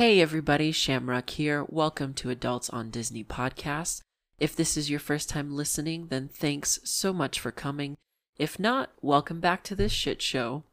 Hey everybody, Shamrock here. Welcome to Adults on Disney podcast. If this is your first time listening, then thanks so much for coming. If not, welcome back to this shit show.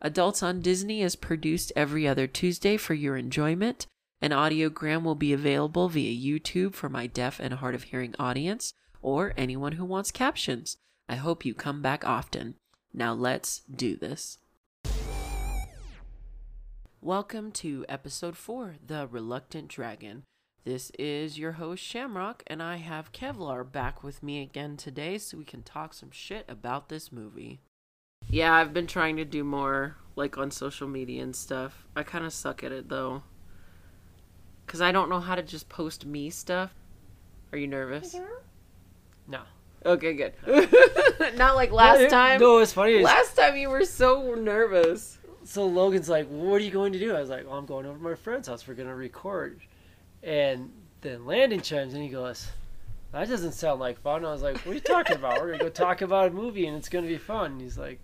Adults on Disney is produced every other Tuesday for your enjoyment. An audiogram will be available via YouTube for my deaf and hard of hearing audience or anyone who wants captions. I hope you come back often. Now let's do this. Welcome to episode 4 The Reluctant Dragon. This is your host Shamrock, and I have Kevlar back with me again today so we can talk some shit about this movie. Yeah, I've been trying to do more like on social media and stuff. I kind of suck at it though. Cuz I don't know how to just post me stuff. Are you nervous? Mm-hmm. No. Okay, good. Not like last No, time. No, it's funny. Last time you were so nervous. So Logan's like, "What are you going to do?" I was like, "Well, I'm going over to my friend's house. We're going to record." And then Landon chimes in. He goes, "That doesn't sound like fun." I was like, "What are you talking about? We're going to go talk about a movie, and it's going to be fun." And he's like,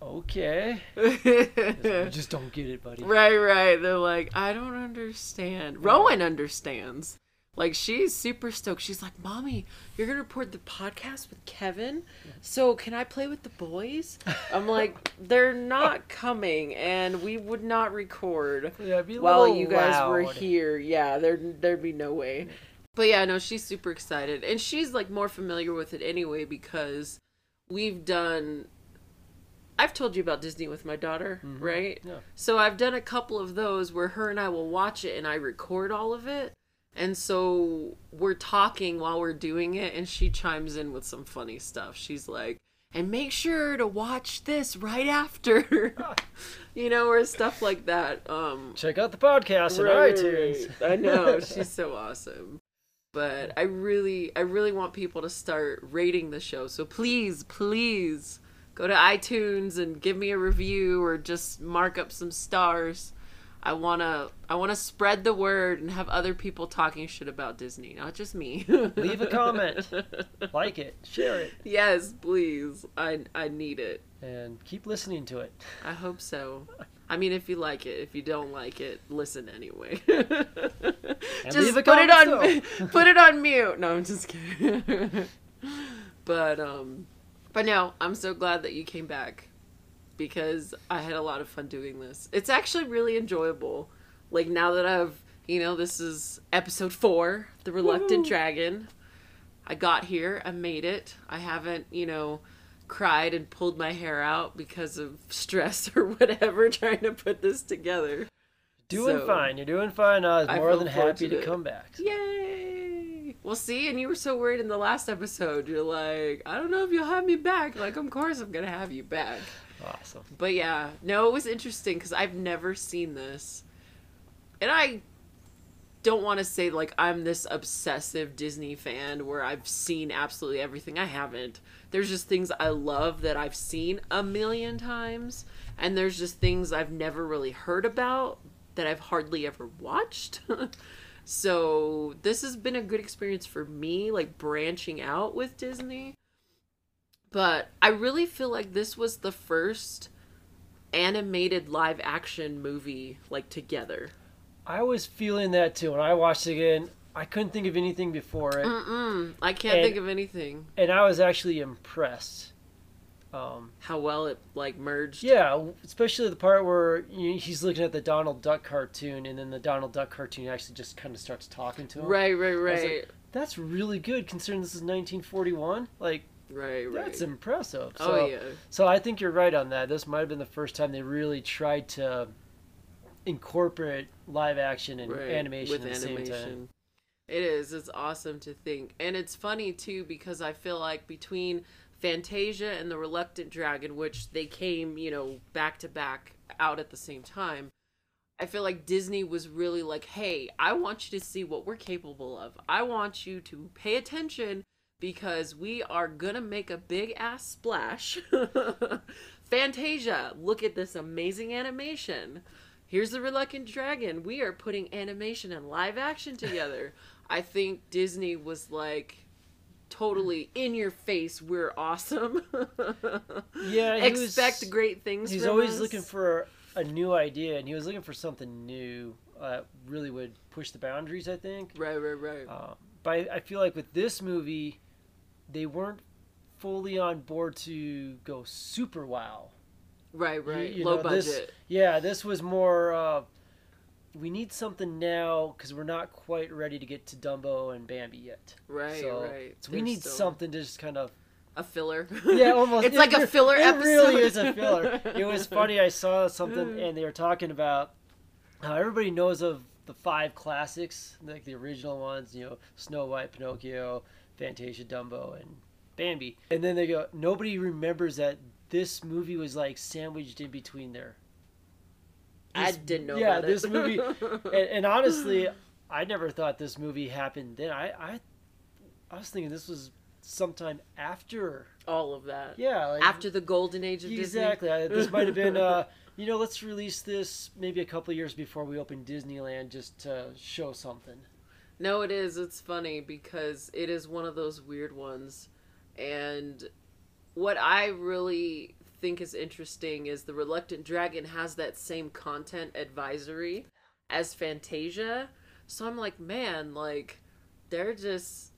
"Okay." I just don't get it, buddy. right. Right. They're like, I don't understand. Rowan understands. Like she's super stoked. She's like, "Mommy, you're gonna record the podcast with Kevin. So can I play with the boys?" I'm like, "They're not coming, and we would not record." Yeah, while you guys were loud. here. Yeah, there there'd be no way. But yeah, no, she's super excited, and she's like more familiar with it anyway because we've done. I've told you about Disney with my daughter, Mhm. right? Yeah. So I've done a couple of those where her and I will watch it and I record all of it. And so we're talking while we're doing it and she chimes in with some funny stuff. She's like, "And make sure to watch this right after." you know, or stuff like that. Um Check out the podcast on Right, iTunes. I know she's so awesome. But I really, I really want people to start rating the show. So please, please go to iTunes and give me a review or just mark up some stars. I wanna, I wanna spread the word and have other people talking shit about Disney, not just me. Leave a comment. like it, share it, yes, please. I, I need it. and keep listening to it. I hope so. I mean, if you like it, if you don't like it, listen anyway. just leave a put it on, put it on mute. No, I'm just kidding. but um, but no, I'm so glad that you came back because I had a lot of fun doing this. It's actually really enjoyable. Like now that I've, you know, this is episode four, the reluctant Woohoo. dragon. I got here. I made it. I haven't, you know, cried and pulled my hair out because of stress or whatever trying to put this together. Doing So, fine. You're doing fine. I was more feel than happy to come back. Yay! Well, see, and you were so worried in the last episode. You're like, I don't know if you'll have me back. Like, of course I'm gonna have you back. Awesome. But yeah, no, it was interesting because I've never seen this, and I don't want to say like I'm this obsessive Disney fan where I've seen absolutely everything. I haven't. There's just things I love that I've seen a million times, and there's just things I've never really heard about that I've hardly ever watched. so this has been a good experience for me, like branching out with Disney. But I really feel like this was the first animated live action movie like together. I was feeling that too. When I watched it again, I couldn't think of anything before it, Mm-mm. I can't And- think of anything. and I was actually impressed. Um, How well it like merged. yeah, especially the part where you know, he's looking at the Donald Duck cartoon, and then the Donald Duck cartoon actually just kind of starts talking to him. Right, right, right. like, That's really good considering this is 1941. Like, right, right. that's impressive. oh So, yeah. So I think you're right on that. This might have been the first time they really tried to incorporate live action and Right. animation with at the same time. It is. It's awesome to think. And it's funny too because I feel like between Fantasia and The Reluctant Dragon, which they came, you know, back to back out at the same time, I feel like Disney was really like, hey, I want you to see what we're capable of. I want you to pay attention because we are gonna make a big ass splash. Fantasia, look at this amazing animation. here's the Reluctant Dragon. We are putting animation and live action together. I think Disney was like totally in your face. We're awesome. Yeah, he was- expect great things. He's always us. looking for a new idea, and he was looking for something new uh, really would push the boundaries. I think. right, right, right. Uh, but I, I feel like with this movie, they weren't fully on board to go super wow. right, right. you Low know, budget. this- Yeah, this was more. Uh, we need something now because we're not quite ready to get to Dumbo and Bambi yet. right, so, right. So we They're need still- something to just kind of. a filler. Yeah, almost. it's like a filler it episode. really is a filler. It was funny. I saw something and they were talking about how everybody knows of the five classics, like the original ones. You know, Snow White, Pinocchio, Fantasia, Dumbo, and Bambi. And then they go, nobody remembers that this movie was like sandwiched in between there. I didn't know. yeah, about this it. movie- And, and honestly, I never thought this movie happened then. I, I, I was thinking this was sometime after. all of that Yeah, like, after the golden age of Disney. exactly. This might have been, uh, you know, let's release this maybe a couple of years before we open Disneyland just to show something. No, it is. It's funny because it is one of those weird ones, and what I really think is interesting is the Reluctant Dragon has that same content advisory as Fantasia. So I'm like, man, like they're just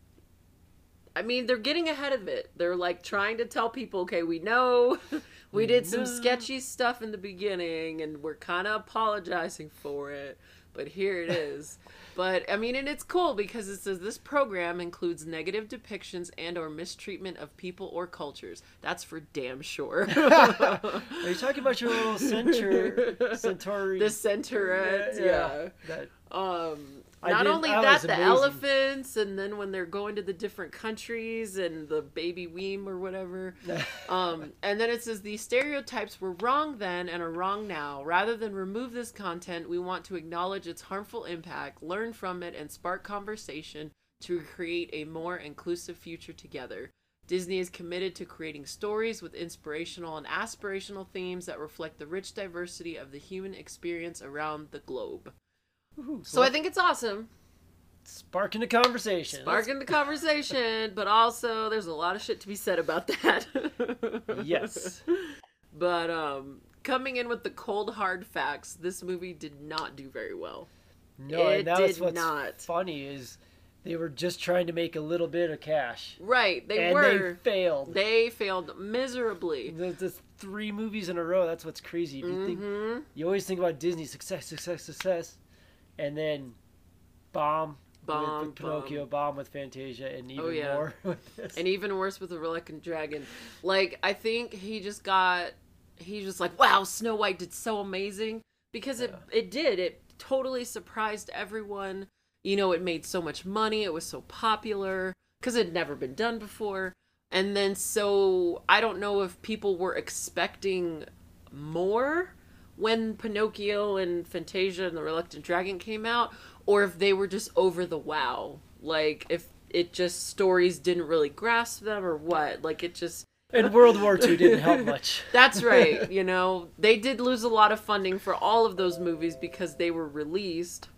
I mean, they're getting ahead of it. They're like trying to tell people, okay, we know we did some sketchy stuff in the beginning and we're kind of apologizing for it, but here it is. but I mean, and it's cool because it says this program includes negative depictions and or mistreatment of people or cultures. That's for damn sure. Are you talking about your little centaur, centauri? the centaurette, yeah. That, Um, I not did- only that that, the amazing. elephants, and then when they're going to the different countries and the baby weem or whatever. Um, and then it says these stereotypes were wrong then and are wrong now. Rather than remove this content, we want to acknowledge its harmful impact, learn from it, and spark conversation to create a more inclusive future together. Disney is committed to creating stories with inspirational and aspirational themes that reflect the rich diversity of the human experience around the globe. Woohoo. So I think it's awesome. sparking the conversation. Sparking the conversation, but also there's a lot of shit to be said about that. Yes. But um coming in with the cold hard facts, this movie did not do very well. No, It and that's did what's not. funny is they were just trying to make a little bit of cash, Right, they and were. they failed. They failed miserably. The, the three movies in a row. That's what's crazy. You think you always think about Disney success, success, success, and then bomb, Bomb, with Pinocchio, bomb. with Fantasia, and oh, even Oh, yeah. more with this. And even worse with the Reluctant Dragon. Like, I think he just got. He just like, wow, Snow White did so amazing. Because it, it did. It totally surprised everyone. You know, it made so much money. It was so popular. Because it had never been done before. And then, so, I don't know if people were expecting more when Pinocchio and Fantasia and the Reluctant Dragon came out, or if they were just over the wow. Like, if it just stories didn't really grasp them or what. Like, it just. and World War II didn't help much. That's right, you know. They did lose a lot of funding for all of those movies because they were released.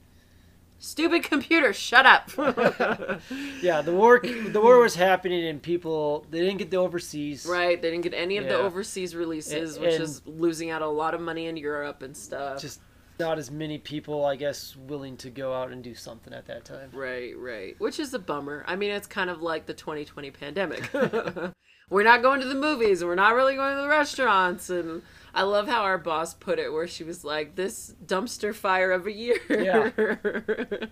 Stupid computer, shut up. Yeah, the war the war was happening, and people they didn't get the overseas. right, they didn't get any of the overseas releases, And- which and- is losing out a lot of money in Europe and stuff. Just not as many people, I guess, willing to go out and do something at that time. Right, right. Which is a bummer. I mean, it's kind of like the 2020 pandemic. we're not going to the movies, and we're not really going to the restaurants. And I love how our boss put it, where she was like, "This dumpster fire of a year." Yeah.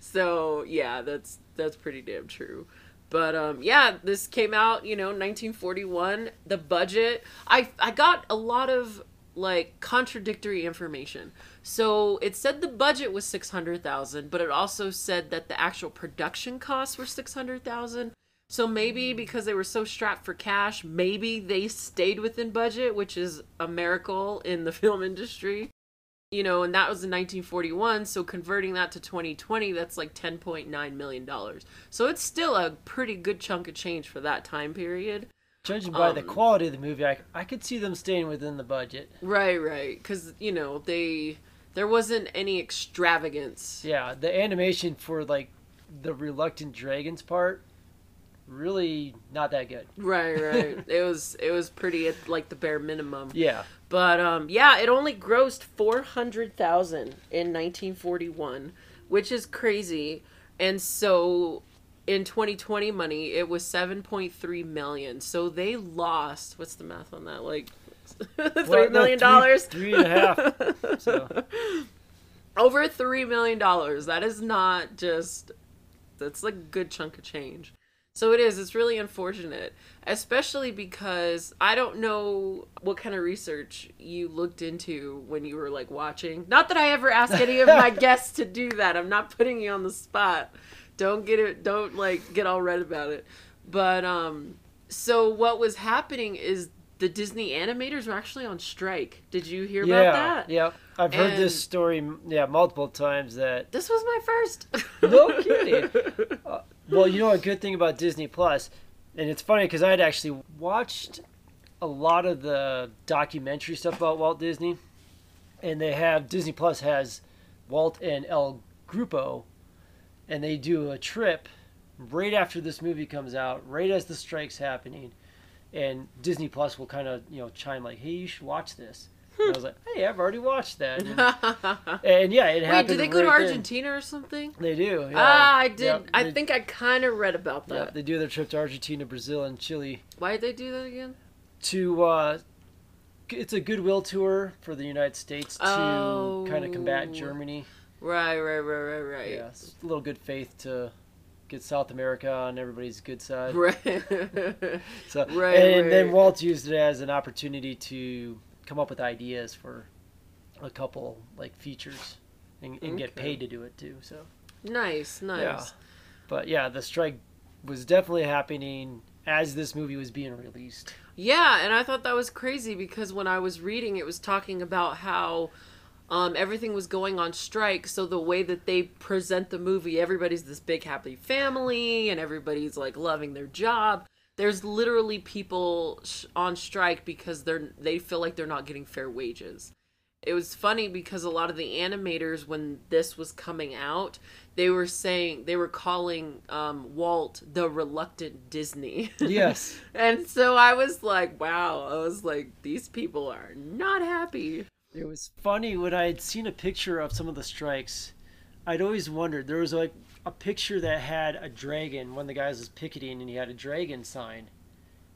so yeah, that's that's pretty damn true. But um, yeah, this came out, you know, 1941. The budget, I I got a lot of like contradictory information. So it said the budget was 600,000, but it also said that the actual production costs were 600,000. So maybe because they were so strapped for cash, maybe they stayed within budget, which is a miracle in the film industry. You know, and that was in 1941, so converting that to 2020, that's like 10.9 million dollars. So it's still a pretty good chunk of change for that time period. Judging by the Um, quality of the movie, I, I could see them staying within the budget. Right, right. Because you know they there wasn't any extravagance. Yeah, the animation for like the reluctant dragons part, really not that good. Right, right. it was it was pretty at like the bare minimum. Yeah, But um, yeah, it only grossed four hundred thousand in nineteen forty one, which is crazy. And so, in twenty twenty money, it was seven point three million. So they lost. What's the math on that? Like Well, three no, million three- dollars. three and a half. So Over three million dollars. That is not just. That's like a good chunk of change. So it is. It's really unfortunate, especially because I don't know what kind of research you looked into when you were like watching. Not that I ever ask any of my guests to do that. I'm not putting you on the spot. Don't get it. Don't like get all red about it. But um, so what was happening is the Disney animators were actually on strike. Did you hear yeah, about that? yeah, I've heard this story yeah multiple times. That This was my first. No kidding. Uh, well, you know a good thing about Disney Plus, and it's funny because I had actually watched a lot of the documentary stuff about Walt Disney, and they have Disney Plus has Walt and El Grupo, and they do a trip right after this movie comes out, right as the strike's happening, and Disney Plus will kind of you know chime like, "Hey, you should watch this." I was like, "Hey, I've already watched that." And, and yeah, it Wait, happened. do they go to right then. Argentina or something? They do. Yeah. Ah, I did. Yep, I they- think I kind of read about that. they do their trip to Argentina, Brazil, and Chile Why did they do that again? to. Uh, it's a goodwill tour for the United States to kind of Oh. combat Germany. Right, right, right, right, right. Yeah, it's a little good faith to get South America on everybody's good side. Right. So, Right, and then right. Walt used it as an opportunity to come up with ideas for a couple like features and, and get paid to do it too. So, nice, nice. Yeah. but yeah, the strike was definitely happening as this movie was being released. Yeah, and I thought that was crazy because when I was reading, it was talking about how um, everything was going on strike. So the way that they present the movie, everybody's this big happy family, and everybody's like loving their job. There's literally people sh- on strike because they're they feel like they're not getting fair wages. It was funny because a lot of the animators, when this was coming out, they were saying they were calling um, Walt the reluctant Disney. Yes. And so I was like, wow, I was like, these people are not happy. It was funny when I had seen a picture of some of the strikes. I'd always wondered. There was like a picture that had a dragon. One of the guys was picketing, and he had a dragon sign,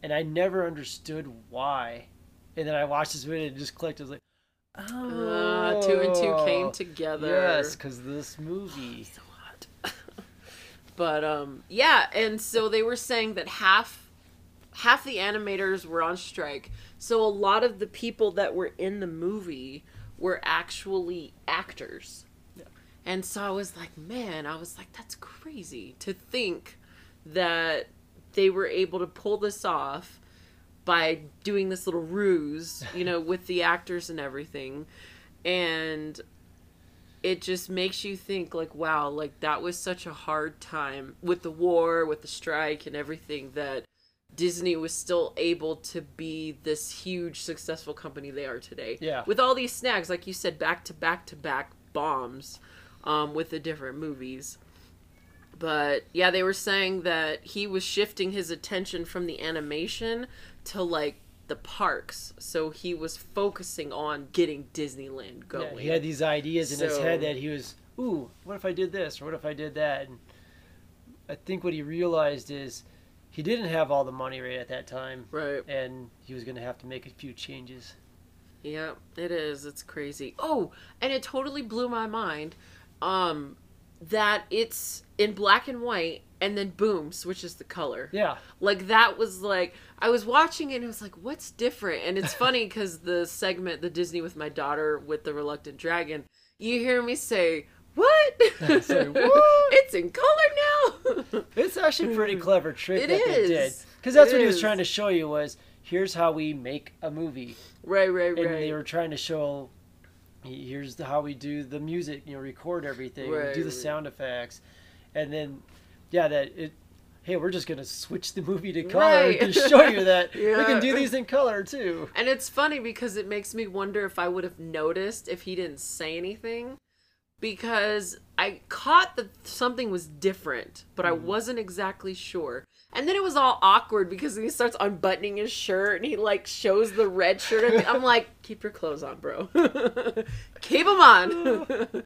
and I never understood why. And then I watched this video and it just clicked. I was like, oh, Uh, two and two came together. Yes, because this movie. So hot. but um, yeah, and so they were saying that half half the animators were on strike. So a lot of the people that were in the movie were actually actors. And so I was like, man, I was like, that's crazy to think that they were able to pull this off by doing this little ruse, you know, with the actors and everything. And it just makes you think like wow like that was such a hard time with the war with the strike and everything that disney was still able to be this huge successful company they are today Yeah. with all these snags like you said back to back to back bombs um, with the different movies but yeah they were saying that he was shifting his attention from the animation to like the parks so he was focusing on getting disneyland going Yeah, he had these ideas in his head that he was, ooh, what if I did this or what if I did that? And I think what he realized is he didn't have all the money right at that time, right and he was going to have to make a few changes. Yeah, it is. It's crazy. Oh, and it totally blew my mind um that it's in black and white and then boom switches the color. Yeah, Like that was like I was watching it and it was like what's different? And it's funny cuz the segment the Disney with my daughter with the reluctant dragon, you hear me say what? Say, "What?" it's in color now. it's actually a pretty clever trick It that they did. Because that's It what he was is. trying to show you was here's how we make a movie, right, right, and right. they were trying to show here's the, how we do the music, you know, record everything, Right, do the sound effects, and then yeah, that it hey, we're just gonna switch the movie to color Right. to show you that we can do these in color too. And it's funny because it makes me wonder if I would have noticed if he didn't say anything. Because I caught that something was different, but I mm-hmm. wasn't exactly sure. And then it was all awkward because he starts unbuttoning his shirt and he like shows the red shirt. I'm like, keep your clothes on, bro. keep them on.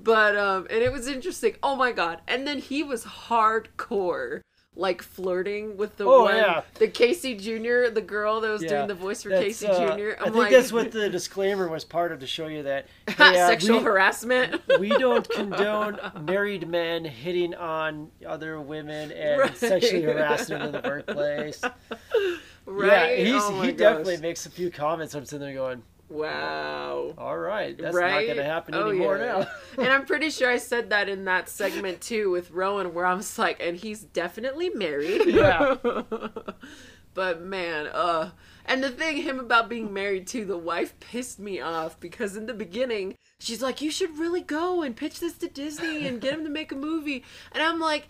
but um, and it was interesting. Oh my god! And then he was hardcore, like flirting with the Oh, one, yeah. the Casey Jr., the girl that was Yeah, doing the voice for That's, Casey uh, Jr. I think that's what the disclaimer was part of to show you that hey, uh, sexual we, harassment. we don't condone married men hitting on other women and Right. sexually harassing them in the workplace. right? Yeah, he's, Oh he gosh. definitely makes a few comments. I'm sitting there going, Wow. all right, that's right? not going to happen Oh, anymore yeah. now. and I'm pretty sure I said that in that segment too with Rowan, where I was like, and he's definitely married. Yeah. but man, uh, and the thing, him about being married too, the wife pissed me off because in the beginning, she's like, you should really go and pitch this to Disney and get him to make a movie. And I'm like,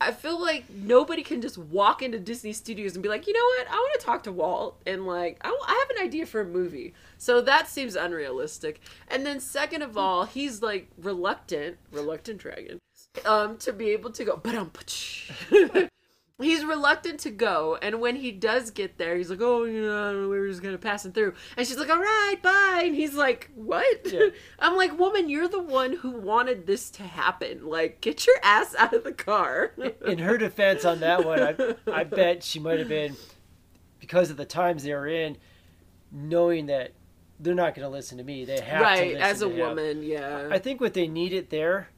I feel like nobody can just walk into Disney Studios and be like, you know what, I want to talk to Walt and like, I, I have an idea for a movie. So that seems unrealistic. And then second of all, he's like reluctant, reluctant dragon, um, to be able to go. But um, he's reluctant to go, and when he does get there, he's like, oh, you know, we were just gonna pass him through. And she's like, all right, bye. And he's like, what? Yeah. I'm like, woman, you're the one who wanted this to happen. Like, get your ass out of the car. in her defense on that one, I, I bet she might have been because of the times they were in, knowing that they're not going to listen to me. They have to right, as a woman, yeah. I think what they needed there,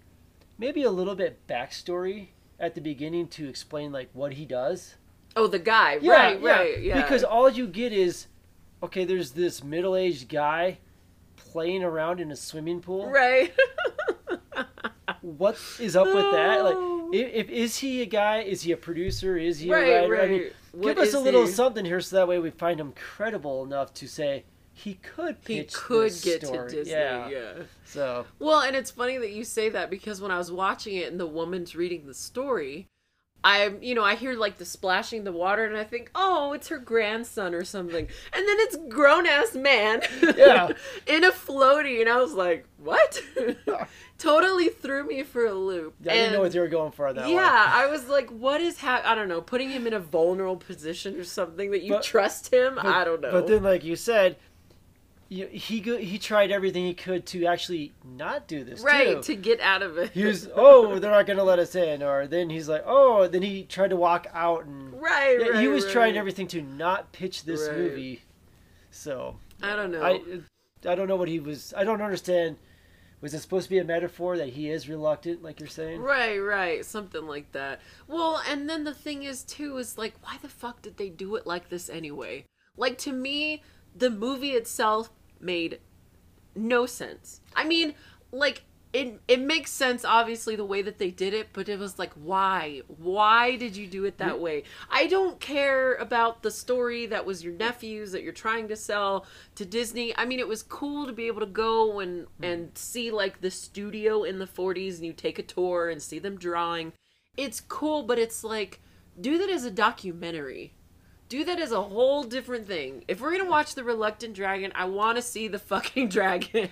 maybe a little bit backstory at the beginning to explain like what he does. oh, the guy. right, right, yeah. Because all you get is, okay, there's this middle-aged guy playing around in a swimming pool. right. What is up with that? Like, if, if is he a guy? Is he a producer? Is he right, a writer? right. I mean, What give us a little he? something here so that way we find him credible enough to say he could He could get story. to Disney, Yeah. yeah. So Well, and it's funny that you say that because when I was watching it and the woman's reading the story, I'm, you know, I hear like the splashing the water and I think, oh, it's her grandson or something. And then it's grown ass man. Yeah. in a floaty. And I was like, what? totally threw me for a loop. I didn't know what you were going for on that yeah. I was like, what is ha I don't know, putting him in a vulnerable position or something that you But- trust him? I don't know. But then, like you said, you, he go, he tried everything he could to actually not do this right, too. to get out of it. he was, oh, they're not going to let us in, or then he's like, oh, then he tried to walk out, and right, Yeah, right. he was right. trying everything to not pitch this Right. movie. So I don't know. I I don't know what he was. I don't understand. Was it supposed to be a metaphor that he is reluctant, like you're saying? Right, right, something like that. Well, and then the thing is too is like why the fuck did they do it like this anyway? Like to me, the movie itself made no sense. I mean, like it it makes sense obviously the way that they did it, but it was like why? Why did you do it that mm. way? I don't care about the story that was your nephew's that you're trying to sell to Disney. I mean, it was cool to be able to go and mm. and see like the studio in the 40s and you take a tour and see them drawing. It's cool, but it's like do that as a documentary do that as a whole different thing. If we're gonna watch The Reluctant Dragon, I want to see the fucking dragon.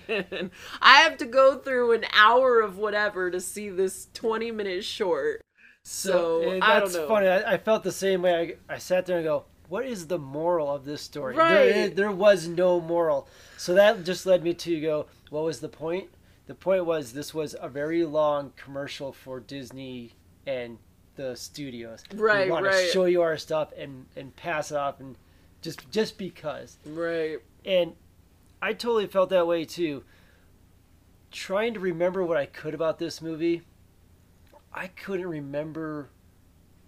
I have to go through an hour of whatever to see this 20 minute short. So, eh, I that's don't know. funny. I, I felt the same way. I, I sat there and go, "What is the moral of this story?" Right. is- there was no moral. So that just led me to go, "What was the point?" The point was this was a very long commercial for Disney and the studios. Right, we want right. to show you our stuff and and pass it off and just just because. Right. And I totally felt that way too. Trying to remember what I could about this movie, I couldn't remember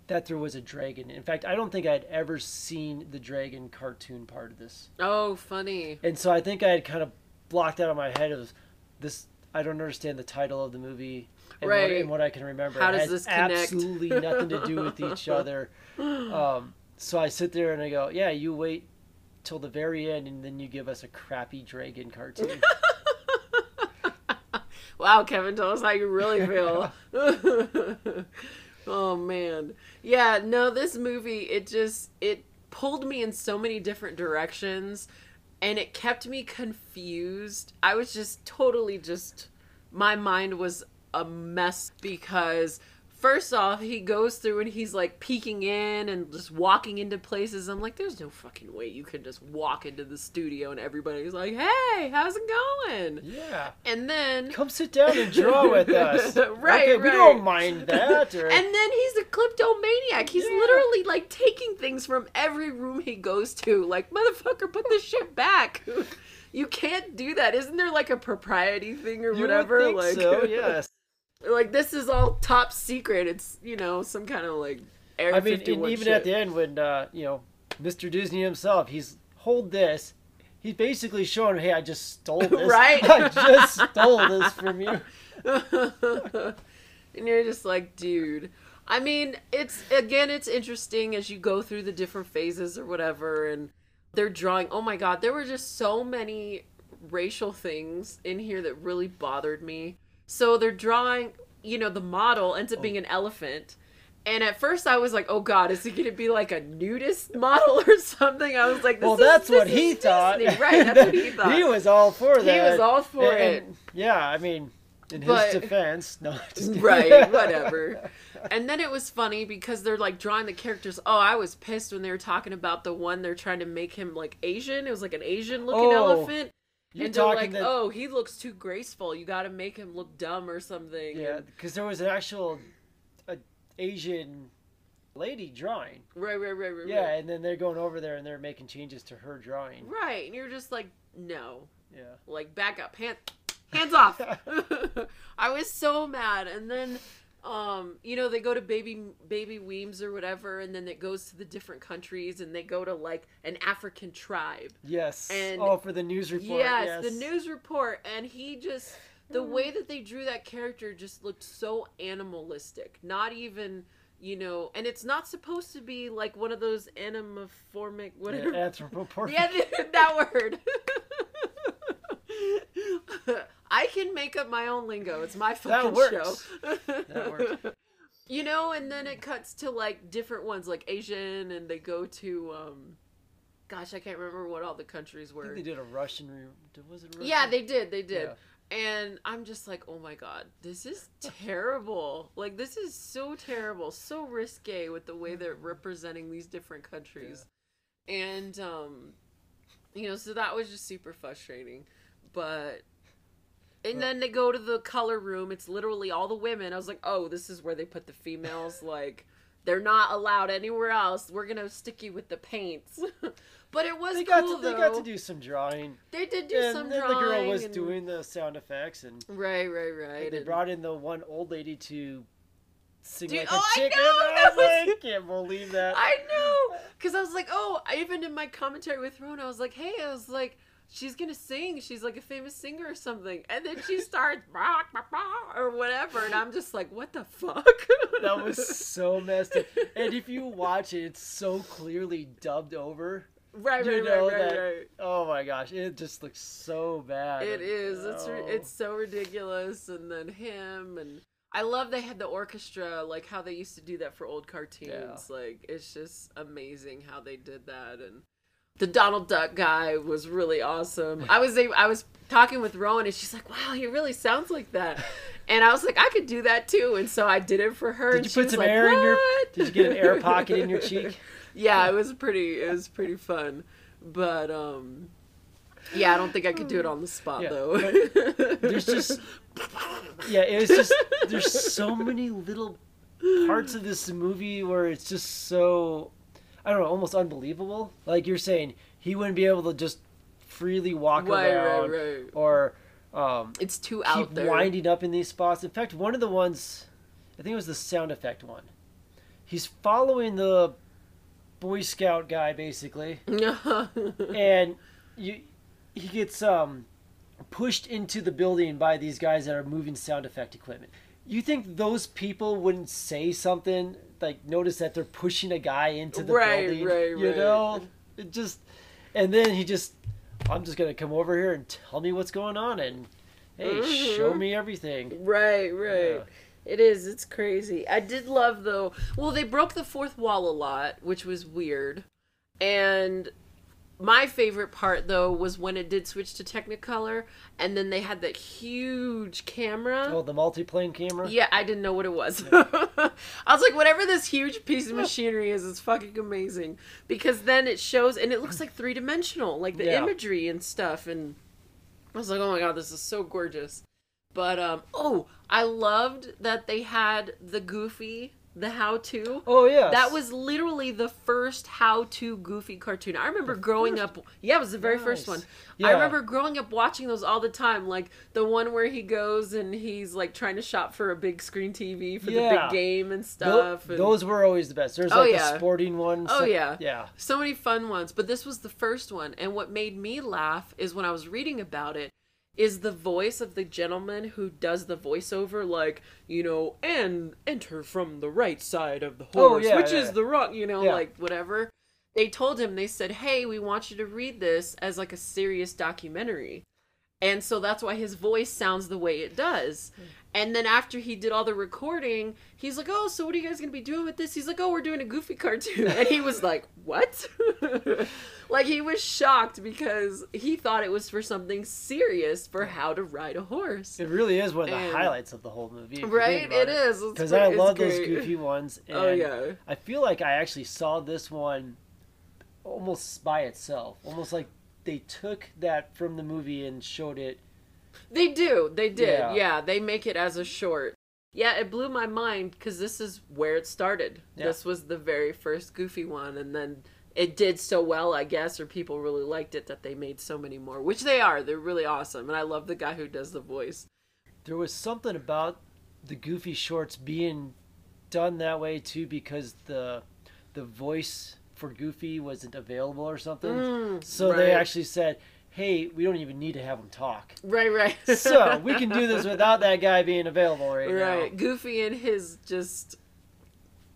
that there was a dragon. In fact, I don't think I'd ever seen the dragon cartoon part of this. Oh, funny. And so I think I had kind of blocked out of my head of this. I don't understand the title of the movie. And, what, and what I can remember. How does this connect? Absolutely nothing to do with each other. Um, so I sit there and I go, yeah, you wait till the very end and then you give us a crappy dragon cartoon. Wow, Kevin, tell us how you really feel. oh man. Yeah, no, this movie it just it pulled me in so many different directions and it kept me confused. I was just totally just my mind was a mess because first off, he goes through and he's like peeking in and just walking into places. I'm like, there's no fucking way you can just walk into the studio and everybody's like, hey, how's it going? Yeah. And then Come sit down and draw with us. Right, Okay, we don't mind that. Or, And then he's a kleptomaniac. He's Yeah. literally like taking things from every room he goes to. Like, motherfucker, put this shit back. You can't do that. Isn't there like a propriety thing or you whatever? Would think like, so, yes. Like this is all top secret. It's you know some kind of like Air I mean, and even shit. at the end when uh, you know Mr. Disney himself, he's hold this. He's basically showing, hey, I just stole this. Right. I just stole this from you. and you're just like, dude. I mean, it's again, it's interesting as you go through the different phases or whatever, and they're drawing. Oh my god, there were just so many racial things in here that really bothered me. So they're drawing, you know, the model ends up oh. being an elephant. And at first I was like, oh god, is he going to be like a nudist model or something? I was like, this Well, is- that's what he thought. Right, that's what he thought. he was all for that. He was all for And- it. and, yeah, I mean, in But- his defense, no, right whatever and then it was funny because they're like drawing the characters oh i was pissed when they were talking about the one they're trying to make him like asian it was like an asian looking Oh, elephant You're and they're talking like that, oh he looks too graceful. You gotta make him look dumb or something. Yeah, because there was an actual a Asian lady drawing. right right right right Yeah, and then they're going over there and they're making changes to her drawing. right right and you're just like no. Yeah. like back up. Hand, hands off. I was so mad. And then um you know they go to baby baby weems or whatever and then it goes to the different countries and they go to like an african tribe Yes. And- oh, for the news report. yes, the news report and he just the way that they drew that character just looked so animalistic not even you know and it's not supposed to be like one of those anamorphic whatever Yeah, anthropomorphic. yeah, that word. I can make up my own lingo. It's my fucking works. show. That works. You know, and then it cuts to like different ones, like Asian, and they go to, um, gosh, I can't remember what all the countries were. they did a Russian. Re- was it? Russian? Yeah, they did. They did. Yeah. And I'm just like, oh my god, this is terrible. Like, this is so terrible, so risque with the way they're representing these different countries. And, um, you know, so that was just super frustrating. But, and then they go to the color room. It's literally all the women. I was like, oh, this is where they put the females. like, they're not allowed anywhere else. We're gonna stick you with the paints. but it was They got cool to they got to do some drawing. They did do some drawing. and some then drawing. the girl was and- doing the sound effects, and Right, right, right. they and- brought in the one old lady to sing Dude, like oh, a I chicken. know, I was like, can't believe that. I know, because I was like, oh, I even in my commentary with Rowan, I was like, hey, I was like, she's gonna sing. She's like a famous singer or something, and then she starts "Bah, bah, bah," or whatever, and I'm just like, what the fuck? that was so messed up. And if you watch it, it's so clearly dubbed over. right, you right, know right, right, that- right. Oh my gosh, it just looks so bad. It is. It's Oh. it's so ridiculous, and then him and. I love they had the orchestra, like how they used to do that for old cartoons. Like it's just amazing how they did that, and the Donald Duck guy was really awesome. I was I was talking with Rowan, and she's like, "Wow, he really sounds like that," and I was like, "I could do that too," and so I did it for her. Did you put some like, air in your- Did you get an air pocket in your cheek? yeah, it was pretty. It was pretty fun, but um, yeah, I don't think I could do it on the spot Yeah, though. There's just yeah, it was just there's so many little parts of this movie where it's just so I don't know, almost unbelievable. Like you're saying, he wouldn't be able to just freely walk right, around right, right. or um, It's too keep out there. winding up in these spots. In fact, one of the ones, I think it was the sound effect one. He's following the Boy Scout guy basically, and you he gets um pushed into the building by these guys that are moving sound effect equipment. You think those people wouldn't say something like notice that they're pushing a guy into the Right, building? right, you right. know, it just and then he just I'm just gonna come over here and tell me what's going on and hey, show Mhm. me everything. right, right. Yeah. It is. It's crazy. I did love though. Well, they broke the fourth wall a lot, which was weird. And my favorite part though was when it did switch to Technicolor, and then they had that huge camera. Oh, the multiplane camera. Yeah, I didn't know what it was. I was like, whatever this huge piece of machinery is, is fucking amazing. Because then it shows, and it looks like three dimensional, like the Yeah. imagery and stuff. And I was like, oh my god, this is so gorgeous. But um, oh, I loved that they had the Goofy, the how to. Oh yeah. That was literally the first how-to Goofy cartoon. I remember growing up. Yeah, it was the very first one. Yeah. I remember growing up watching those all the time. Like the one where he goes and he's like trying to shop for a big screen TV for the big game and stuff. and- those were always the best. There's Oh, like yeah. the sporting one. Oh, so- yeah. Yeah. so many fun ones, but this was the first one. And what made me laugh is when I was reading about it, is the voice of the gentleman who does the voiceover, like you know, and enter from the right side of the Oh, horse, yeah, which yeah. is the wrong, you know, Yeah. like whatever. They told him they said, "Hey, we want you to read this as like a serious documentary." And so that's why his voice sounds the way it does. Hmm. And then after he did all the recording, he's like, "Oh, so what are you guys gonna be doing with this?" He's like, "Oh, we're doing a Goofy cartoon," and he was like, "What?" like he was shocked because he thought it was for something serious for how to ride a horse. It really is one of the And- highlights of the whole movie. Right? It is Because I love those goofy ones. Oh, and Oh yeah, I feel like I actually saw this one almost by itself. Almost like they took that from the movie and showed it. they do. They did. Yeah. Yeah, they make it as a short. Yeah, it blew my mind because this is where it started. Yeah. This was the very first Goofy one, and then it did so well, I guess, or people really liked it that they made so many more. Which they are. They're really awesome, and I love the guy who does the voice. There was something about the goofy shorts being done that way too because the the voice for Goofy wasn't available or something. Mm, so they actually said, "Hey, we don't even need to have him talk." Right, right. so we can do this without that guy being available right, right now. goofy and his just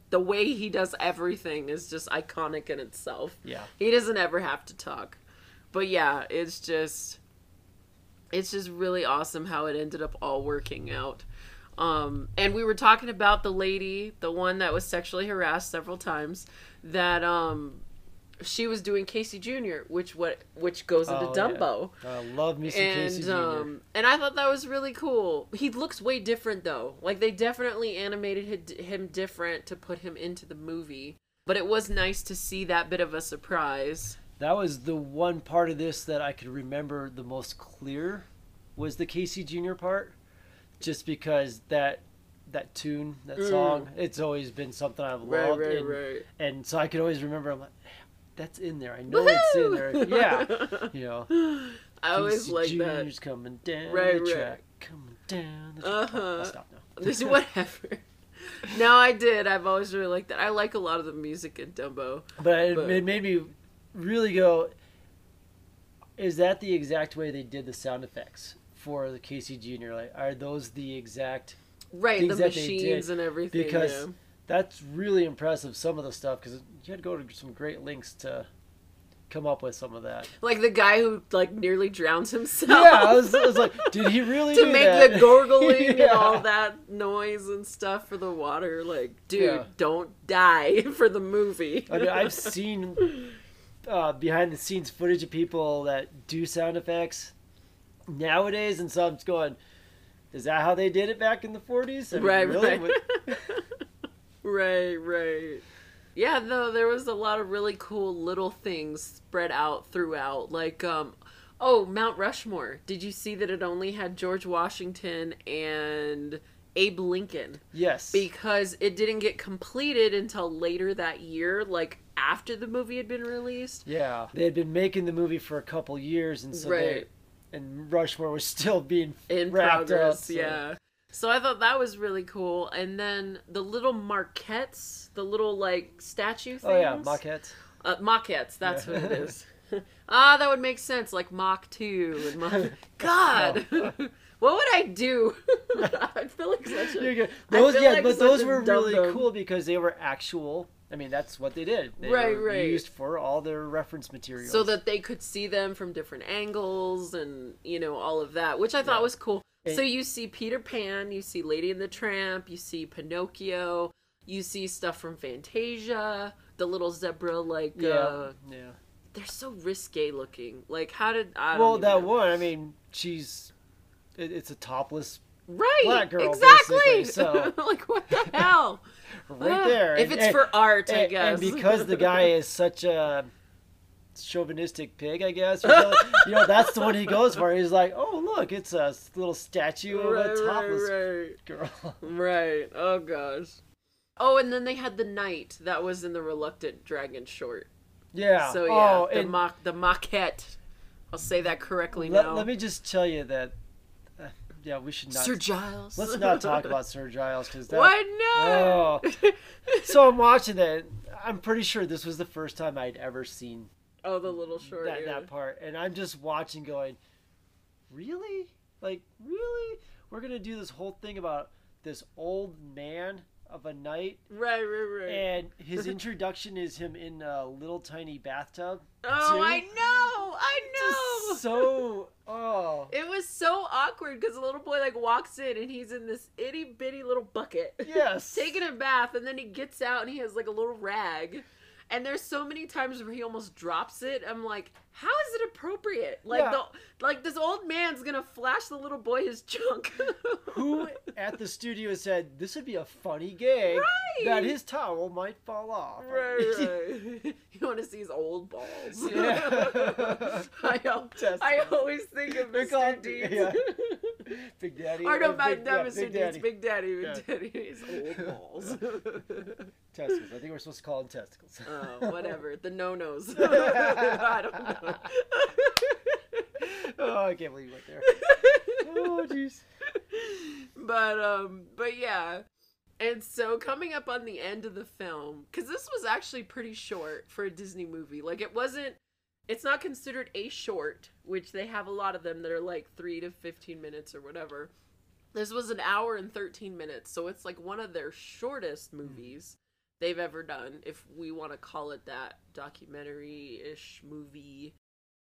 the way he does everything is just iconic in itself Yeah. he doesn't ever have to talk but yeah it's just it's just really awesome how it ended up all working out um and we were talking about the lady the one that was sexually harassed several times that um she was doing Casey Jr., which what which goes into Oh, yeah. Dumbo I love me some Casey and Jr. um and I thought that was really cool. He looks way different though. Like they definitely animated him different to put him into the movie. But it was nice to see that bit of a surprise. That was the one part of this that I could remember the most clear was the Casey Jr. part, just because that that tune, that Mm. song, it's always been something I've loved, and, right. and so I could always remember. I'm like, that's in there. I know it's in there. Yeah, you know. I always like Jr.'s coming down Right, the right. track, coming down the track. Uh-huh. Stop now. that. This whatever. no, I did. I've always really liked that. I like a lot of the music in Dumbo. But it, But- it made me really go. Is that the exact way they did the sound effects for the Casey Jr.? Like, are those the exact? Right, the machines and everything. because yeah. That's really impressive. Some of the stuff because you had to go to some great links to come up with some of that. like the guy who like nearly drowns himself. Yeah, I was, I was like, did he really to make that? the gurgling and all that noise and stuff for the water. Like, dude, Yeah. don't die for the movie. I mean, I've seen uh, behind the scenes footage of people that do sound effects nowadays, and so I'm just going, is that how they did it back in the 40s? I mean, right, really? right. Right, right. Yeah, though there was a lot of really cool little things spread out throughout. Like, um, oh, Mount Rushmore. Did you see that it only had George Washington and Abe Lincoln? yes. because it didn't get completed until later that year, like after the movie had been released. yeah. They had been making the movie for a couple years, and so Right. they, and Rushmore was still being In wrapped progress, up. so- yeah. So I thought that was really cool. And then the little marquettes, the little like statue things. Oh yeah, maquettes. Uh, maquettes, that's Yeah. what it is. ah, that would make sense, like Mach 2 and Mach... God! what would I do? I feel like such a... Those, yeah, like but those were really cool because they were actual. I mean, that's what they did. They Right, right. Used for all their reference materials. so that they could see them from different angles and you know all of that which i thought Yeah. was cool So you see Peter Pan, you see Lady and the Tramp, you see Pinocchio, you see stuff from Fantasia, the little zebra like yeah, uh yeah. they're so risque looking. Like how did I Well, that know. one. I mean, she's. It, it's a topless right black girl, exactly. so- like what the hell? right there. If And- it's and- for art, I guess. and because the guy is such a chauvinistic pig, I guess. or something, you know, that's the one he goes for. He's like, oh look, it's a little statue of right, a topless right, girl. right, right. Oh gosh. Oh, and then they had the knight that was in the reluctant dragon short. yeah. So oh, yeah, oh, the and mock the maquette. I'll say that correctly let, now. let me just tell you that. Yeah, we should not. Sir Giles. Let's not talk about Sir Giles because that. Why not? Oh. So I'm watching that. I'm pretty sure this was the first time I'd ever seen oh, the little short. that, that part, and I'm just watching, going, "Really? Like, really? We're gonna do this whole thing about this old man of a night. Right, right, right. and his introduction is him in a little tiny bathtub. oh, too? I know, I know. Just so, oh, It was so awkward because the little boy like walks in and he's in this itty bitty little bucket. yes, taking a bath and then he gets out and he has like a little rag and there's so many times where he almost drops it i'm like how is it appropriate like Yeah. the like this old man's gonna flash the little boy his junk Who at the studio said this would be a funny gag Right. that his towel might fall off? right, right. you want to see his old balls Yeah. I, I always think of Mr. called- Deeds. yeah. Big Daddy. or no, not, Big- not yeah, Mr. Big Deeds, Daddy. Big Daddy, Big. Daddy, his old balls. Testicles. I think we're supposed to call them testicles. oh, whatever. The no-nos. I don't know. oh, I can't believe you went there. Oh, jeez. but um but yeah and so coming up on the end of the film because this was actually pretty short for a disney movie like it wasn't it's not considered a short which they have a lot of them that are like 3 to 15 minutes or whatever this was an hour and 13 minutes so it's like one of their shortest movies they've ever done if we want to call it that documentary-ish movie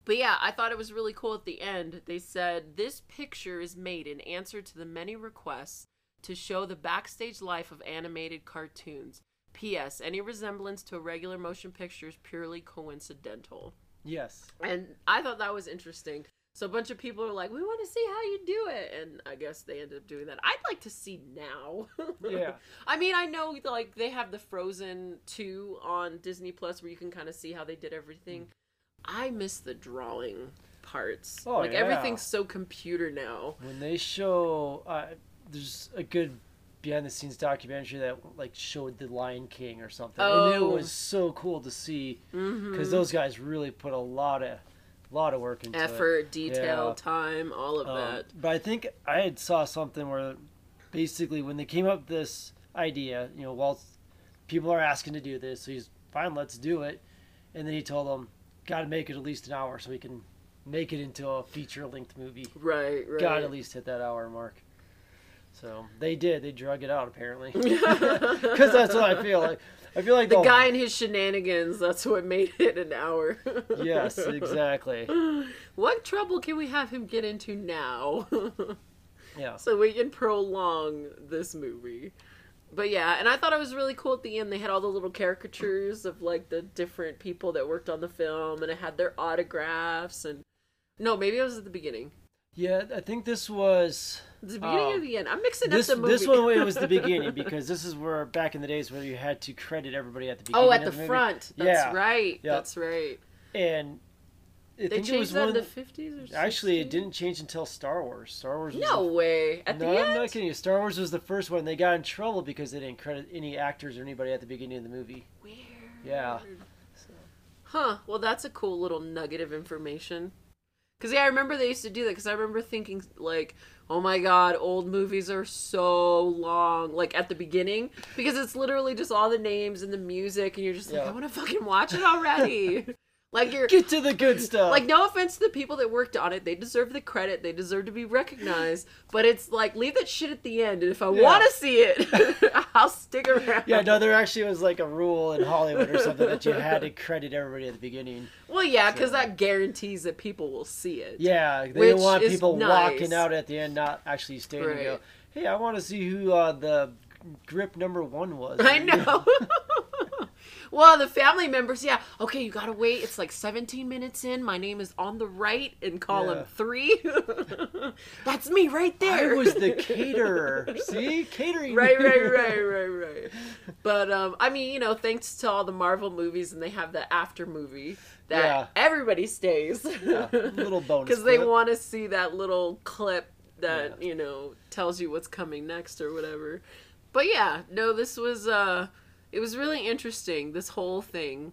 but yeah, I thought it was really cool at the end. They said this picture is made in answer to the many requests to show the backstage life of animated cartoons. P.S. Any resemblance to a regular motion picture is purely coincidental. Yes. And I thought that was interesting. So a bunch of people are like, "We want to see how you do it," and I guess they ended up doing that. I'd like to see now. Yeah. I mean, I know like they have the Frozen two on Disney Plus where you can kind of see how they did everything. I miss the drawing parts. Oh, like yeah. everything's so computer now. When they show, uh, there's a good behind the scenes documentary that like showed the Lion King or something, oh. and it Oh. was so cool to see because those guys really put a lot of, lot of work into it. Effort, detail, Yeah. time, all of Um, that. But I think I had saw something where basically when they came up with this idea, you know, Walt, people are asking to do this, so he's fine, let's do it. And then he told them, got to make it at least an hour so we can make it into a feature length movie. Right, right. Got to at least hit that hour mark. So they did. They drug it out apparently. Because that's what I feel like. I feel like the they'll- guy and his shenanigans, that's what made it an hour. Yes, exactly. what trouble can we have him get into now? Yeah. so we can prolong this movie. But yeah, and I thought it was really cool at the end. They had all the little caricatures of like the different people that worked on the film, and it had their autographs. And no, maybe it was at the beginning. Yeah, I think this was The beginning Oh. or um, the end? I'm mixing this up the movie. this one it was the beginning because this is where back in the days where you had to credit everybody at the oh, beginning. oh, at of the movie. front. That's Yeah. right. Yep. That's right. and I They think it changed was that one in the of the- 50s or 60s? Actually, it didn't change until Star Wars. Star Wars. Was No the, way. At no, the I'm end? not kidding you. Star Wars was the first one. They got in trouble because they didn't credit any actors or anybody at the beginning of the movie. Weird. Yeah. Huh. Well, that's a cool little nugget of information. Cause yeah, I remember they used to do that. Cause I remember thinking like, oh my god, old movies are so long. Like at the beginning, because it's literally just all the names and the music, and you're just like, Yeah. I want to fucking watch it already. Like you're Get to the good stuff. like no offense to the people that worked on it, they deserve the credit, they deserve to be recognized. But it's like leave that shit at the end, and if I Yeah. want to see it, I'll stick around. yeah, no, there actually was like a rule in Hollywood or something that you had to credit everybody at the beginning. Well, yeah, because So- that guarantees that people will see it. Yeah, they don't want people nice. walking out at the end, not actually staying and go, hey, I want to see who uh, the grip number one was. I know. well, the family members, yeah. Okay, you gotta wait. It's like 17 minutes in. My name is on the right in column Yeah. three. That's me right I there. was the caterer. See? Catering. right, right, right, right, right. But um, I mean, you know, thanks to all the Marvel movies, and they have the after movie that Yeah. everybody stays. Yeah, little bonus because they want to see that little clip that you know tells you what's coming next or whatever but yeah no this was uh it was really interesting this whole thing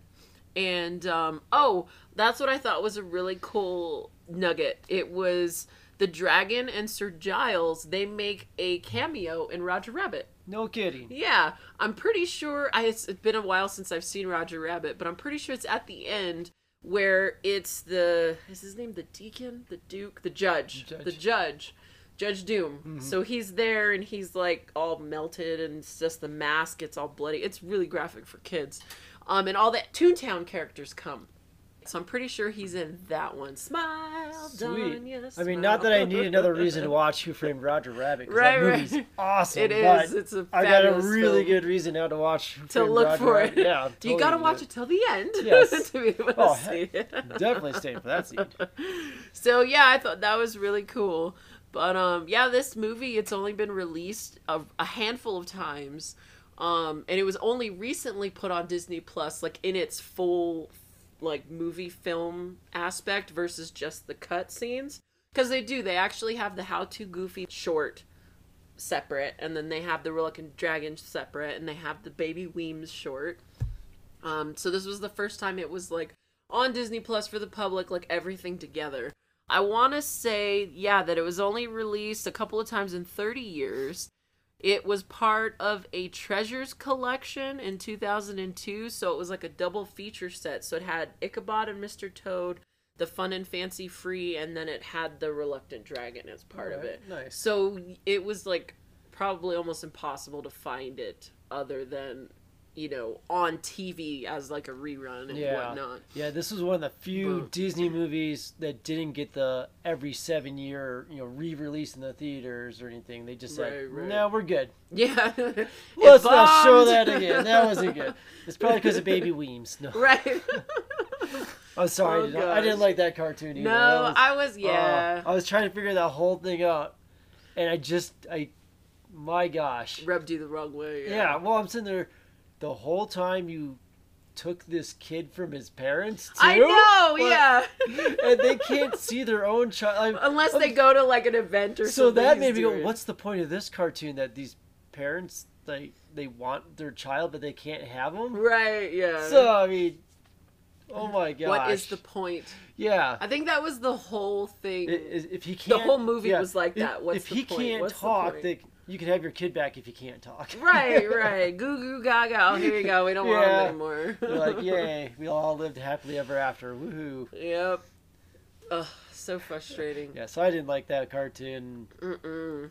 and um oh that's what i thought was a really cool nugget it was the dragon and sir giles they make a cameo in roger rabbit No kidding. yeah, I'm pretty sure. I, it's been a while since I've seen Roger Rabbit, but I'm pretty sure it's at the end where it's the is his name the deacon, the duke, the judge, Judge. the judge, Judge Doom. So he's there and he's like all melted and it's just the mask. It's all bloody. It's really graphic for kids. Um, and all the Toontown characters come. So I'm pretty sure he's in that one. Smile, Sweet. Donya, I mean, not that I need another reason to watch Who Framed Roger Rabbit. Right, that right. awesome. But is. It's a I got a really film. good reason now to watch Who to look Roger for Rabbit. it. Yeah, I'm you gotta watch it till the end Yes. to be able to Oh, see it. Definitely staying for that scene. So yeah, I thought that was really cool. But um, yeah, this movie it's only been released a, a handful of times, um, and it was only recently put on Disney Plus, like in its full like movie film aspect versus just the cut scenes. Because they do, they actually have the How to Goofy short separate, and then they have the Reluctant Dragon separate, and they have the Baby Weems short. Um, so this was the first time it was like on Disney Plus for the public, like everything together. I want to say, yeah, that it was only released a couple of times in 30 years. It was part of a treasures collection in 2002, so it was like a double feature set. So it had Ichabod and Mr. Toad, the Fun and Fancy Free, and then it had the Reluctant Dragon as part of it. Nice. So it was like probably almost impossible to find it other than, you know, on TV as like a rerun and Yeah. whatnot. Yeah, this was one of the few Boom. Disney movies that didn't get the every seven year, you know, re-release in the theaters or anything. They just said, Right, right. "No, we're good. Yeah. Let's not show that again. That wasn't good." It's probably because of Baby Weems. No, right. I'm sorry. Oh, I, did I didn't like that cartoon either. no, was- I was uh, yeah. I was trying to figure that whole thing out, and I just, I, my gosh. rubbed you the wrong way. Yeah, well, I'm sitting there the whole time you took this kid from his parents. Too? I know, But- yeah. and they can't see their own child. Unless they go to like an event or so something. So that made me go, what's the point of this cartoon that these parents they they want their child but they can't have them? Right, yeah. So I mean, oh my gosh, what is the point? yeah? I think that was the whole thing. If he can't, the whole movie yeah, was like that. What's if the he point? can't What's talk, point? they, you can have your kid back if you can't talk. right, right. Goo goo gaga. Oh, here you go. We don't want Yeah. them anymore. You're like, yay, we all lived happily ever after. Woohoo! Yep. Ugh, so frustrating. Yeah, so I didn't like that cartoon. Mm-mm.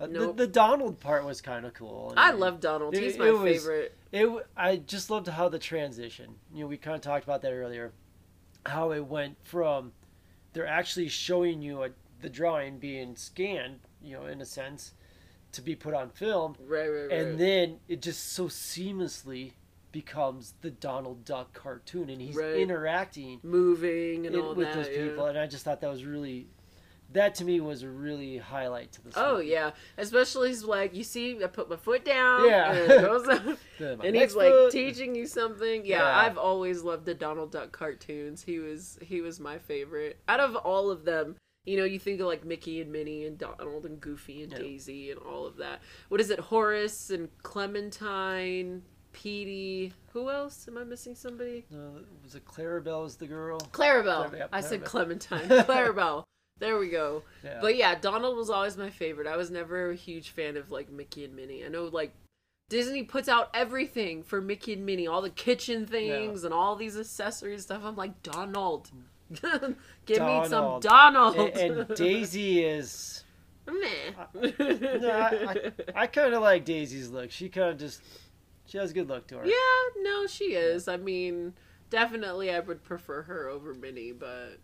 Uh, Nope. the, the Donald part was kind of cool. I love Donald. It- He's it my was- favorite. It. I just loved how the transition. You know, we kind of talked about that earlier. How it went from they're actually showing you a, the drawing being scanned, you know, in a sense, to be put on film, Right, right, right. and then it just so seamlessly becomes the Donald Duck cartoon, and he's Right. interacting moving and it- all with that. those yeah. people, and I just thought that was really. That to me was a really highlight to the. Oh movie. yeah, especially he's like, you see, I put my foot down. Yeah. and, goes up, and he's like foot. teaching you something. Yeah, Yeah. I've always loved the Donald Duck cartoons. He was he was my favorite out of all of them. You know, you think of like Mickey and Minnie and Donald and Goofy and Yeah. Daisy and all of that. What is it? Horace and Clementine, Petey. Who else? Am I missing somebody? Uh, was it Clarabelle was the girl? Clarabelle. Clar- yep, I said Clementine. Clarabelle. There we go. Yeah. But yeah, Donald was always my favorite. I was never a huge fan of like Mickey and Minnie. I know like Disney puts out everything for Mickey and Minnie, all the kitchen things and all these accessories stuff. I'm like, Donald. Give me some Donald. Donald. and, and Daisy is. Meh. No, I, I, I kind of like Daisy's look. She kind of just. She has good look to her. Yeah, no, she is. I mean, definitely I would prefer her over Minnie, but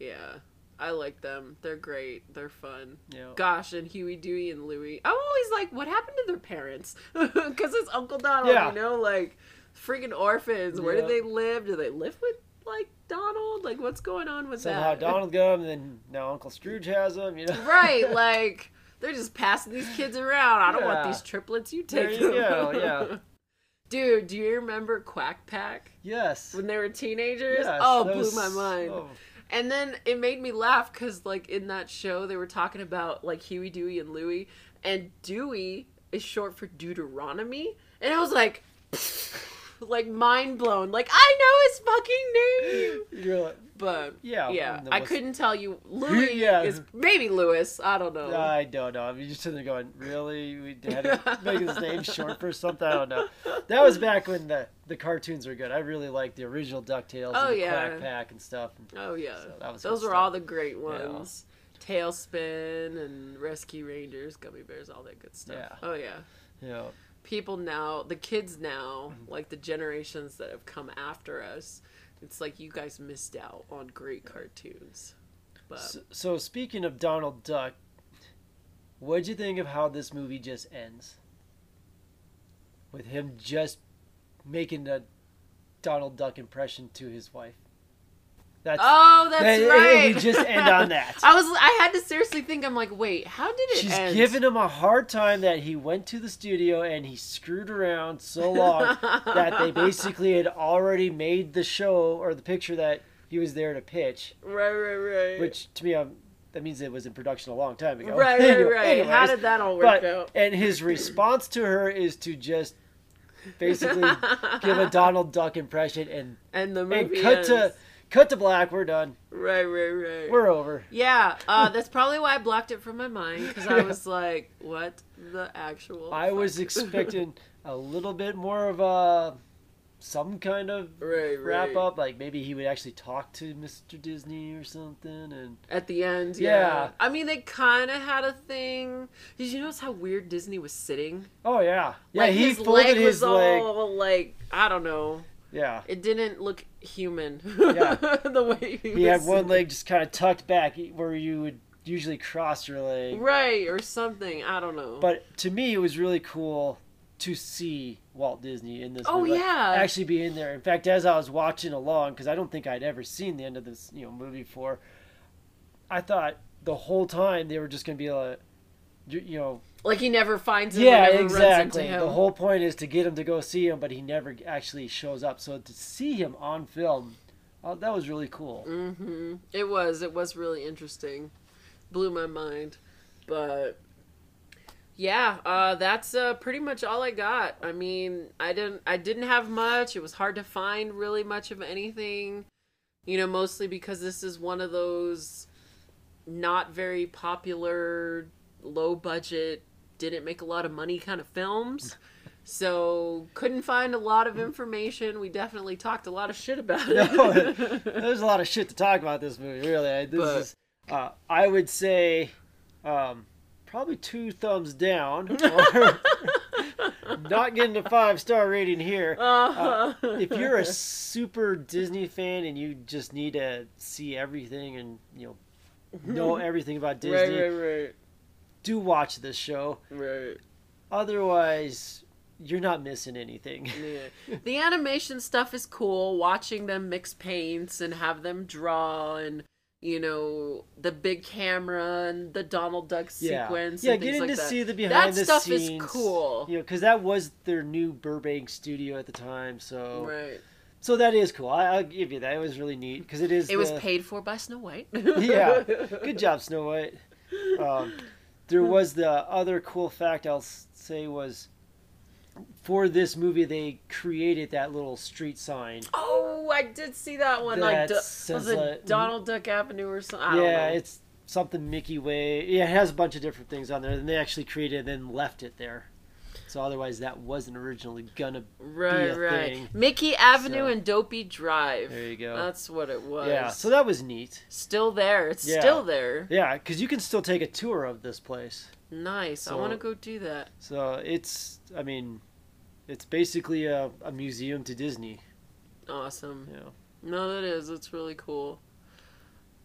yeah, I like them. They're great. They're fun. Know. Gosh, and Huey, Dewey, and Louie. I'm always like, what happened to their parents? Because it's Uncle Donald, Yeah. you know, like freaking orphans. Where Yeah. do they live? Do they live with like Donald? Like, what's going on with that? Somehow that? Donald got him, and then now Uncle Scrooge has him. You know. right, like they're just passing these kids around. I don't want these triplets. You There take you them. go, yeah. Dude, do you remember Quack Pack? Yes. when they were teenagers. Yes, oh, blew my mind. And then it made me laugh because, like, in that show, they were talking about like Huey, Dewey, and Louie, and Dewey is short for Deuteronomy, and I was like, like mind blown. Like I know his fucking name, You're like, but Yeah, yeah, I was- couldn't tell you. Louis Yeah. is maybe Lewis. I don't know. I don't know. I'm just sitting there going, really? We had to make his name short for something? I don't know. That was back when the, the cartoons were good. I really liked the original DuckTales Oh, and the yeah. Quack Pack and stuff. oh yeah, So that was those were stuff. all the great ones. TaleSpin and Rescue Rangers, Gummi Bears, all that good stuff. Yeah. Oh yeah. Know, people now, the kids now, Mm-hmm. like the generations that have come after us, it's like you guys missed out on great cartoons. But so, so speaking of Donald Duck, what'd you think of how this movie just ends? With him just making a Donald Duck impression to his wife. That's oh, that's that- right. We just end on that. I was, I had to seriously think. I'm like, wait, how did it She's end? giving him a hard time that he went to the studio and he screwed around so long that they basically had already made the show or the picture that he was there to pitch. right, right, right, Which to me, um, that means it was in production a long time ago. right, right, Anyway- right. How did that all work but out? and his response to her is to just basically give a Donald Duck impression and and the and movie cut ends. to cut to black. We're done. right, right, right. We're over. yeah, uh, that's probably why I blocked it from my mind because I was like, what the actual? I was expecting a little bit more of a some kind of right, wrap right. up. Like maybe he would actually talk to Mr. Disney or something. And At the end, yeah. Yeah. I mean, they kind of had a thing. Did you notice how weird Disney was sitting? oh yeah, yeah, like, he his folded leg his was leg. all like I don't know. Yeah, It didn't look human. Yeah. the way he, he had one sitting. leg just kind of tucked back where you would usually cross your leg. right or something. I don't know. But to me, it was really cool to see Walt Disney in this. Oh, movie. Like, yeah. actually be in there. In fact, as I was watching along, because I don't think I'd ever seen the end of this you know movie before, I thought the whole time they were just gonna be like, you know, like he never finds him. yeah, and never Runs exactly. The whole point is to get him to go see him, but he never actually shows up. So to see him on film, uh, that was really cool. hmm It was. It was really interesting. Blew my mind. But yeah, uh, that's uh, pretty much all I got. I mean, I didn't. I didn't have much. It was hard to find really much of anything. You know, mostly because this is one of those not very popular, low budget, didn't make a lot of money kind of films. So couldn't find a lot of information. We definitely talked a lot of shit about No, it. There's a lot of shit to talk about this movie. Really, I- this But- is. Uh, I would say, um, probably two thumbs down, not getting a five star rating here. Uh, If you're a super Disney fan and you just need to see everything and you know know everything about Disney, right, right, right, do watch this show. right. Otherwise, you're not missing anything. Yeah. The animation stuff is cool. Watching them mix paints and have them draw and you know the big camera and the Donald Duck sequence. yeah, and things getting like to that. see the behind that the stuff scenes. is cool. You know, because that was their new Burbank studio at the time, so Right. so that is cool. I, I'll give you that. It was really neat because it is. It was paid for by Snow White. Yeah. Good job, Snow White. Um, there hmm. was the other cool fact I'll say was for this movie they created that little street sign. Oh, I did see that one. like, That says, was it like- Donald Duck Avenue or something? I don't yeah, it's something Mickey Way. Yeah, it has a bunch of different things on there, and they actually created and then left it there. So otherwise, that wasn't originally gonna. Right, a right. thing. Mickey Avenue So- and Dopey Drive. There you go. That's what it was. yeah. So that was neat. still there. It's Yeah. still there. Yeah, because you can still take a tour of this place. Nice. I want to go do that. So it's, I mean, it's basically a, a museum to Disney. Awesome. Know. No, that is. It's really cool.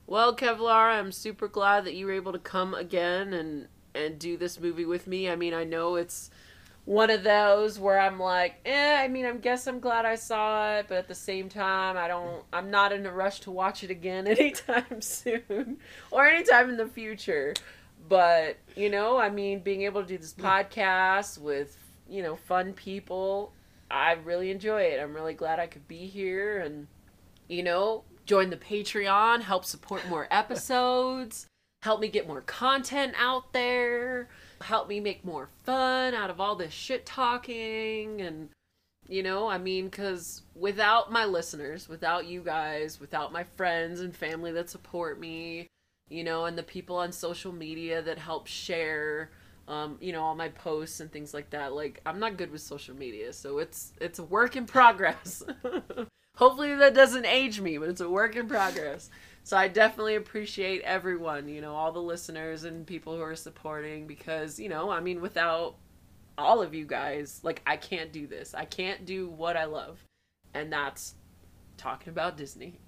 Well, Kevlar, I'm super glad that you were able to come again and and do this movie with me. I mean, I know it's one of those where I'm like, eh. I mean, I guess I'm glad I saw it, but at the same time, I don't. I'm not in a rush to watch it again anytime soon or anytime in the future. But you know, I mean, being able to do this podcast with you know fun people, I really enjoy it. I'm really glad I could be here and you know, join the Patreon, help support more episodes, help me get more content out there, help me make more fun out of all this shit talking. And, you know, I mean, because without my listeners, without you guys, without my friends and family that support me, you know, and the people on social media that help share. Um, you know all my posts and things like that. Like I'm not good with social media, so it's it's a work in progress. Hopefully that doesn't age me, but it's a work in progress. So I definitely appreciate everyone, you know, all the listeners and people who are supporting because, you know, I mean without all of you guys, like I can't do this. I can't do what I love. And that's talking about Disney.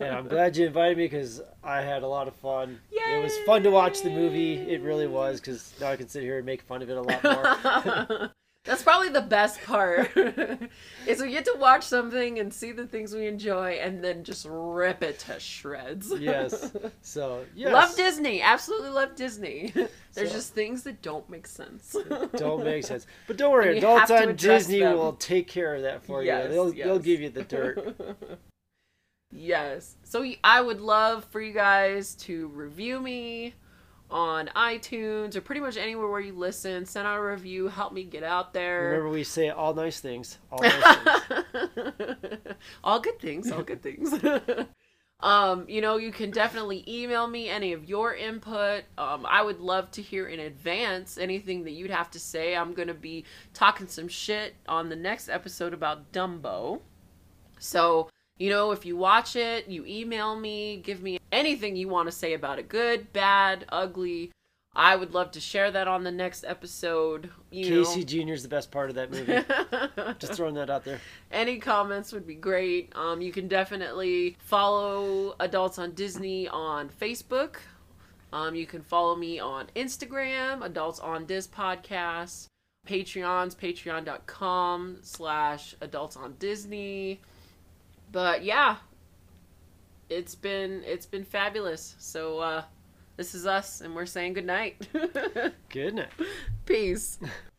And I'm glad you invited me because I had a lot of fun. It was fun to watch the movie. It really was because now I can sit here and make fun of it a lot more. That's probably the best part. is we get to watch something and see the things we enjoy and then just rip it to shreds. yes. So yes. Love Disney. Absolutely love Disney. There's So- just things that don't make sense. Don't make sense. But don't worry, adults on Disney them. will take care of that for Yes, you. They'll they'll give you the dirt. yes. So I would love for you guys to review me on iTunes or pretty much anywhere where you listen. Send out a review. Help me get out there. Remember, we say all nice things. All nice things. all good things all good things um you know you can definitely email me any of your input um i would love to hear in advance anything that you'd have to say i'm gonna be talking some shit on the next episode about dumbo so you know if you watch it you email me give me anything you want to say about it good bad ugly i would love to share that on the next episode you Casey Jr. is the best part of that movie. Just throwing that out there. any comments would be great. Um, you can definitely follow Adults on Disney on Facebook. Um, you can follow me on Instagram, Adults on Dis Podcast. Patreon's patreon.com slash adults on Disney. But yeah, it's been it's been fabulous. So uh, this is us, and we're saying good night. Good night. Peace.